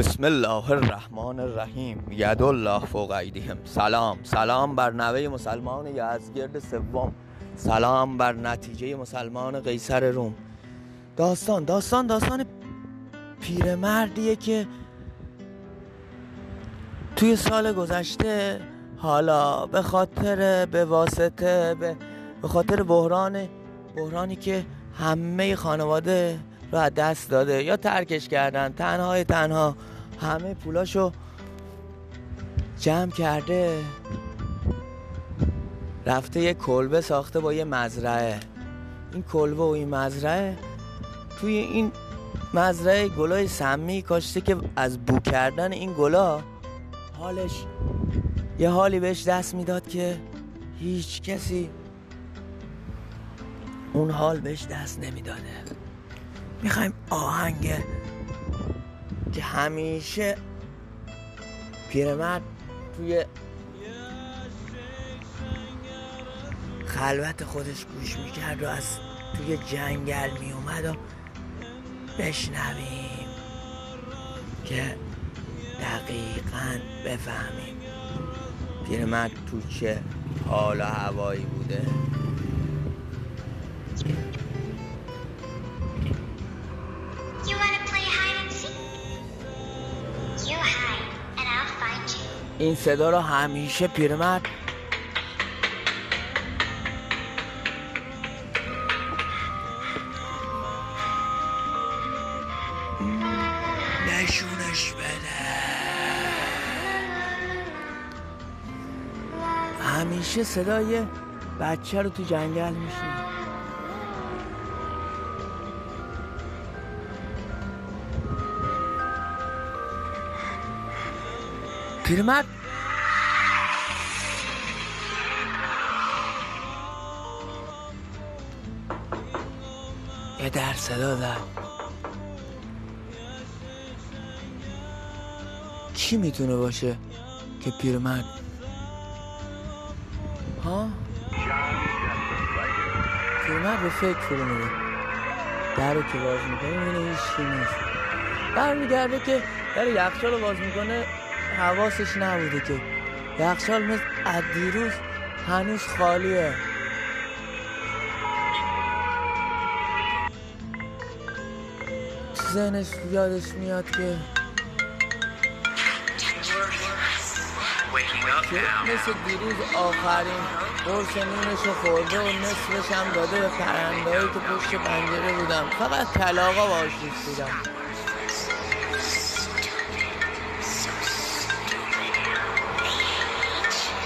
بسم الله الرحمن الرحیم. ید الله فوق سلام. سلام بر نوه مسلمان یزگرد سوم. سلام بر نتیجه مسلمان قیصر روم. داستان داستان داستان پیرمردیه که توی سال گذشته حالا به خاطر به واسطه به خاطر بحران بحرانی که همه خانواده رو از دست داده یا ترکش کردن تنهای تنها همه پولاشو جمع کرده. رفته یه کلبه ساخته با یه مزرعه. این کلبه و این مزرعه توی این مزرعه گلای سمی کاشته که از بو کردن این گلا حالش یه حالی بهش دست می‌داد که هیچ کسی اون حال بهش دست نمی‌داده. می‌خوایم آهنگ همیشه پیرمرد توی خلوت خودش گوش می‌کرد و از توی جنگل میومد و بشنویم که دقیقا بفهمیم پیرمرد تو چه حال و هوایی بوده. این صدا رو همیشه پیرمرد نشونش بده. همیشه صدای بچه رو تو جنگل میشنه پیرمرد. یه در صدا کی می‌تونه باشه که پیرمرد؟ ها؟ پیرمرد به فکر فرو میره. در رو که باز می‌کنه می‌بینه هیچ کی نیست. برمیگرده که در یخچال رو باز می‌کنه. حواسش نبوده که یخچال مثل از دیروز هنوز خالیه ذهنش یادش میاد که. مثل دیروز آخرین قرص نونش رو خورده و نصفش هم داده به پرندهایی که پشت پنجره بودم فقط کلاغا باش بودم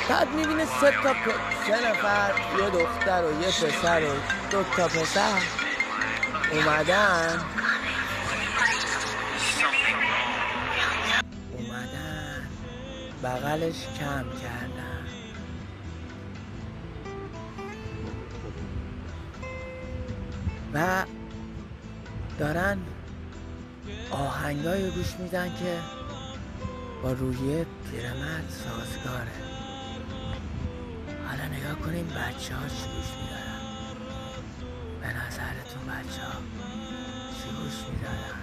بعد می‌بینه سه تا پ- سه نفر یه دختر و یه پسر و دو تا پسر اومدن. اومدن. بغلش کم کردن. و دارن آهنگایی رو گوش میدن که با روحیه پیرمرد سازگاره. کنیم؟ بچه ها چی گوش میدارن؟ به نظرتون بچه ها چی گوش میدارن؟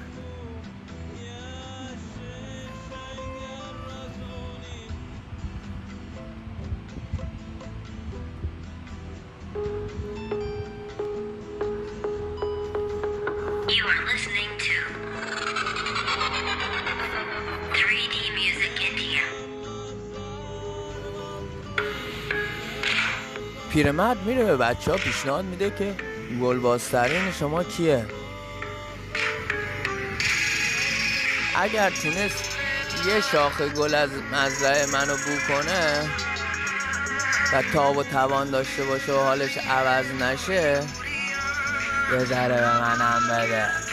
You are listening پیرمرد میره به بچه ها پیشنهاد میده که گلبازترین شما کیه. اگر تونست یه شاخه گل از مزرعه منو بو کنه و تاب و توان داشته باشه و حالش عوض نشه یه ذره به منم بده.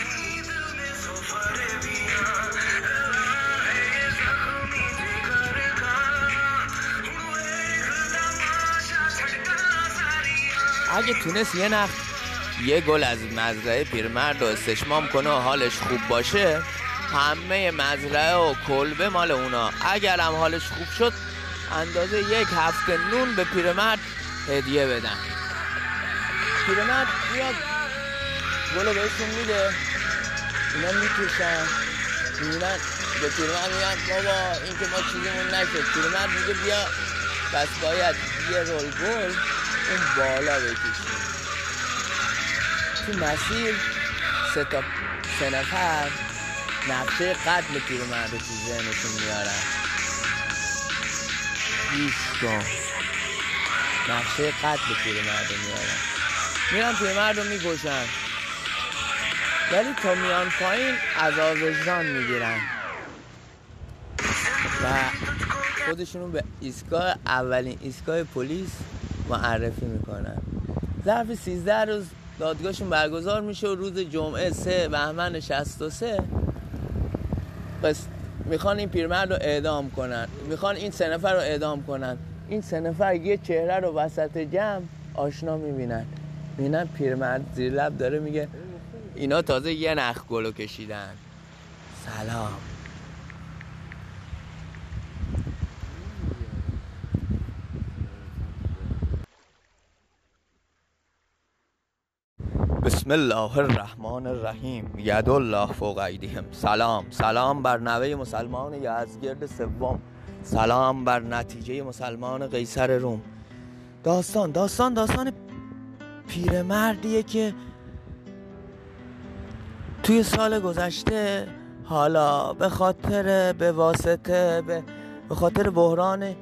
اگه تونست یه نخ یه گل از مزرعه پیرمرد رو استشمام کنه و حالش خوب باشه همه مزرعه و کلبه مال اونا. اگر هم حالش خوب شد اندازه یک هفته نون به پیرمرد هدیه بدن. پیرمرد میاد گلو بهشون میده. اینا می‌کشن. می‌بینن به پیرمرد میگن بابا این که ما چیزیمون پیرمرد میگه بیا. پس باید یه رول گل اون بالا بکشیم. تو مسیر سه تا سه نفر نقشه قتل پیرمرد تو ذهنشون میارن. گوش کن نقشه قتل پیرمرد میارن. میرن پیرمرد رو می‌کشن. ولی تا میان پایین عذاب وجدان می‌گیرن. و خودشونو به ایستگاه اولین ایستگاه پلیس معرفی می‌کنن. ظرف 13 روز دادگاهشون برگزار میشه و روز جمعه 3 بهمن 63 پس می‌خوان این پیرمرد رو اعدام کنن. می‌خوان این سه نفر رو اعدام کنن. این سه نفر یه چهره رو وسط جمع آشنا می‌بینن. می‌بینن پیرمرد زیر لب داره میگه اینا تازه یه نخ گلو کشیدن. سلام. بسم الله الرحمن الرحیم. ید الله فوق سلام. سلام بر نوه مسلمان یزگرد سوم. سلام بر نتیجه مسلمان قیصر روم. داستان داستان داستان پیرمردیه که توی سال گذشته حالا به خاطر به واسطه به, به خاطر بحران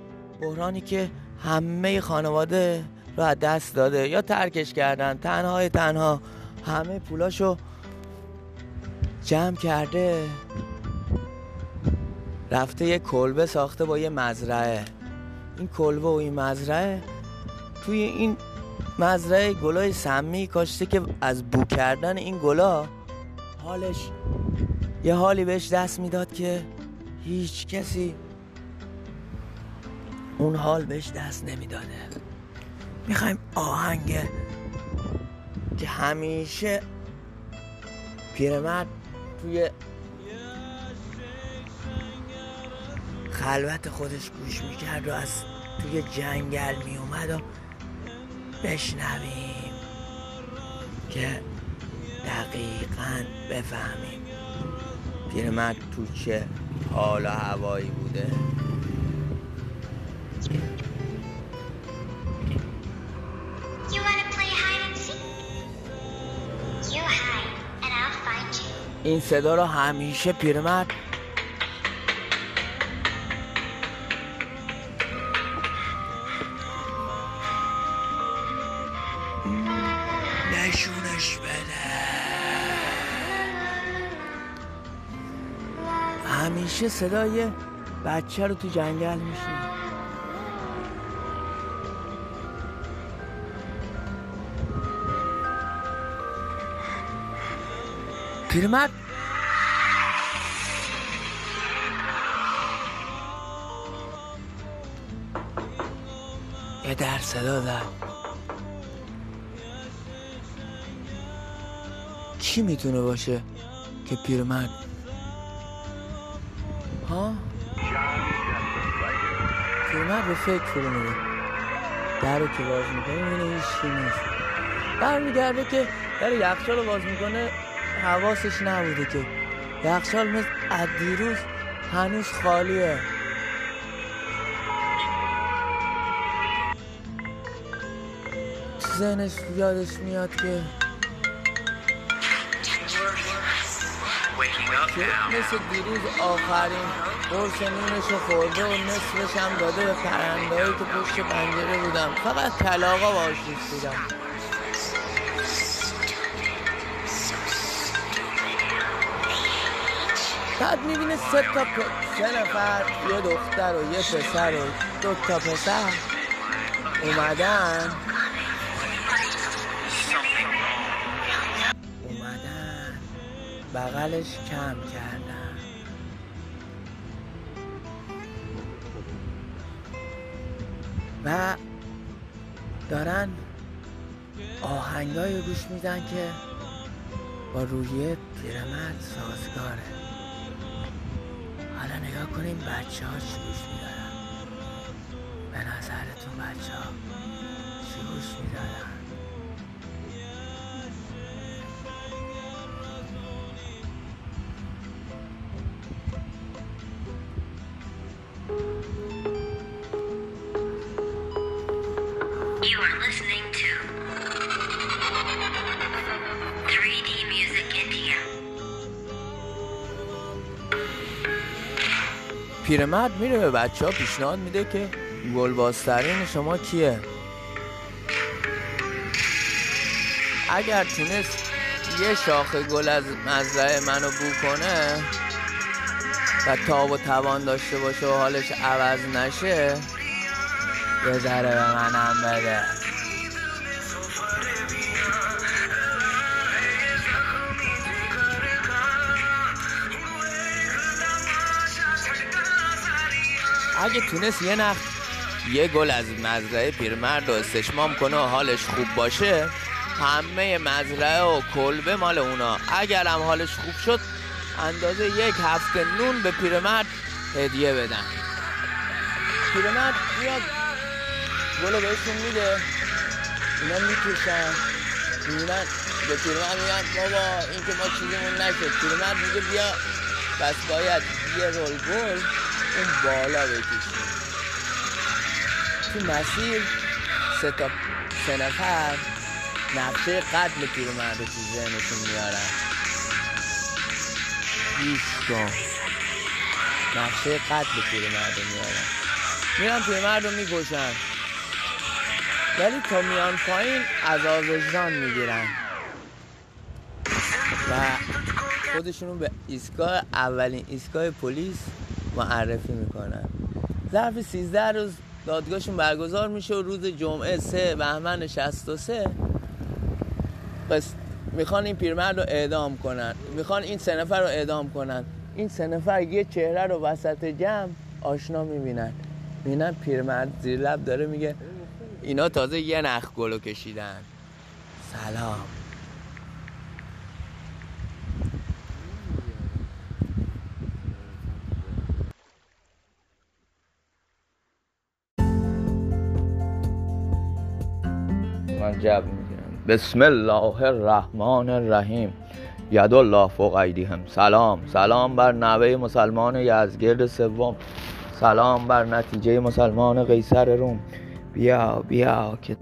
بحرانی که همه خانواده رو از دست داده یا ترکش کردن تنهای تنها همه پولاشو جمع کرده. رفته یه کلبه ساخته با یه مزرعه. این کلبه و این مزرعه توی این مزرعه گلای سمی کاشته که از بو کردن این گلا حالش یه حالی بهش دست می‌داد که هیچ کسی اون حال بهش دست نمی‌داده. می‌خوایم آهنگ که همیشه پیرمرد توی خلوت خودش گوش می‌کرد و از توی جنگل میومد و بشنویم که دقیقا بفهمیم پیرمرد تو چه حال و هوایی بوده. این صدا رو همیشه پیرمرد نشونش بده. همیشه صدای بچه رو تو جنگل میشنه پیرمرد یه در صدا زد. کی می‌تونه باشه که پیرمرد ها؟ پیرمرد به فکر فرو میره. در رو که باز می‌کنه می‌بینه هیچ کی نیست. برمیگرده که در یخچال رو باز می‌کنه حواسش نبوده که. یخچال مثل از دیروز هنوز خالیه. ذهنش یادش میاد که. مثل دیروز آخرین قرص نونش رو خورده و نصفش هم داده به پرندهایی که پشت پنجره بودم. فقط کلاغا باش بودم. بعد می‌بینه سه تا پ- سه نفر یه دختر و یه پسر و دو تا پسر اومدن. بغلش کم کردن و دارن آهنگایی رو گوش میدن که با روحیه پیرمرد سازگاره. حالا نگاه کنیم بچه ها چی گوش میدارن. به نظرتون بچه ها چی گوش میدارن؟ پیرمرد میره به بچه ها پیشنهاد میده که گلبازترین شما کیه؟ اگر تونست یه شاخه گل از مزرعه منو بو کنه و تاب و توان داشته باشه و حالش عوض نشه یه ذره به منم بده. اگه تونست یه نخ یه گل از مزرعه پیرمرد رو استشمام کنه و حالش خوب باشه همه مزرعه و کلبه مال اونا. اگر هم حالش خوب شد اندازه یک هفته نون به پیرمرد هدیه بدن. پیرمرد میاد گلو بهشون میده. اینا می‌کشن. می‌بینن به پیرمرد میگن بابا این که ما چیزمون نشد. پیرمرد میگه بیا. بس باید یه رول گل اون بالا بکشیم. تو مسیر سه تا سه نفر نقشه قتل پیرمرد تو ذهنشون میارن. گوش کن نقشه قتل پیرمرد میارن. میرن پیرمرد رو می‌کشن. ولی تا میان پایین عذاب وجدان می‌گیرن. و خودشون به ایستگاه اولین ایستگاه پلیس معرفی می‌کنن. ظرف 13 روز دادگاهشون برگزار میشه و روز جمعه 3 بهمن 63 پس می‌خوان این پیرمرد رو اعدام کنن. می‌خوان این سه نفر رو اعدام کنن. این سه نفر یه چهره رو وسط جمع آشنا می‌بینن. می‌بینن پیرمرد زیر لب داره میگه اینا تازه یه نخ گلو کشیدن. سلام. من جب می‌گیرم بسم الله الرحمن الرحیم. ید الله فوق ایدیهم. سلام. سلام بر نوه مسلمان یزگرد سوم. سلام بر نتیجه مسلمان قیصر روم. بیا بیا که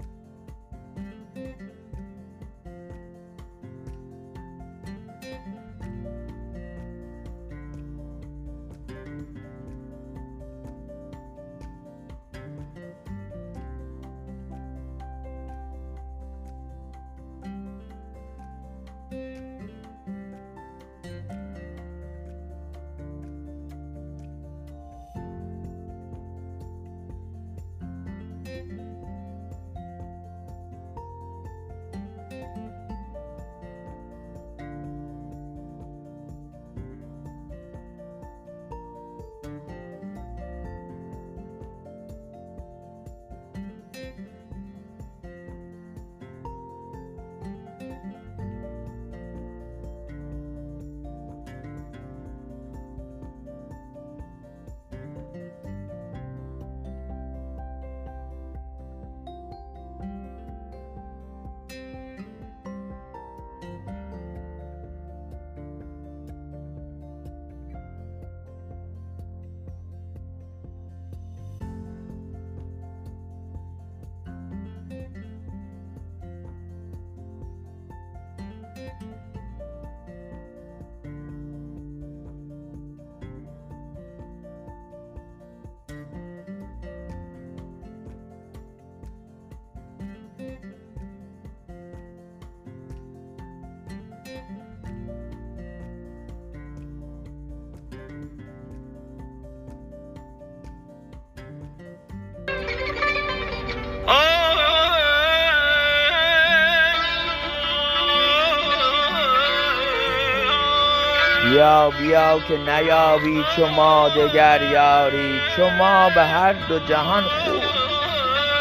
بیا که نیابی چو ما دگر یاری. چو ما به هر دو جهان خوب.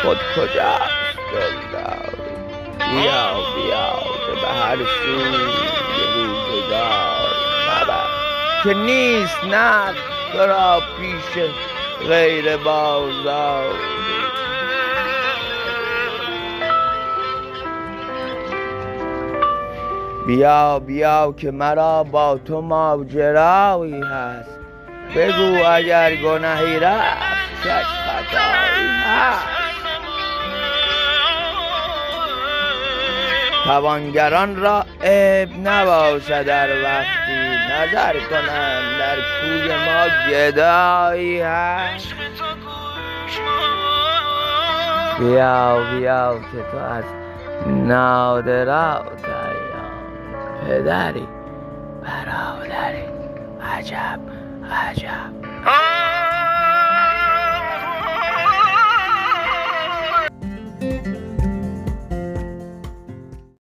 خود کجاست دلداری؟ بیا بیا که به هر سوی روزگار مبر که نیست نه تو را پیش غیر بازار. بیا بیا که مرا با تو ماجرایی هست. بگو اگر گناهی رفت چش خطایی هست. توانگران را عیب نباشد در وقتی نظر کنند در کوی ما گدایی هست. بیا بیا که تو از نادرات ایام پدری برادری. عجب عجب.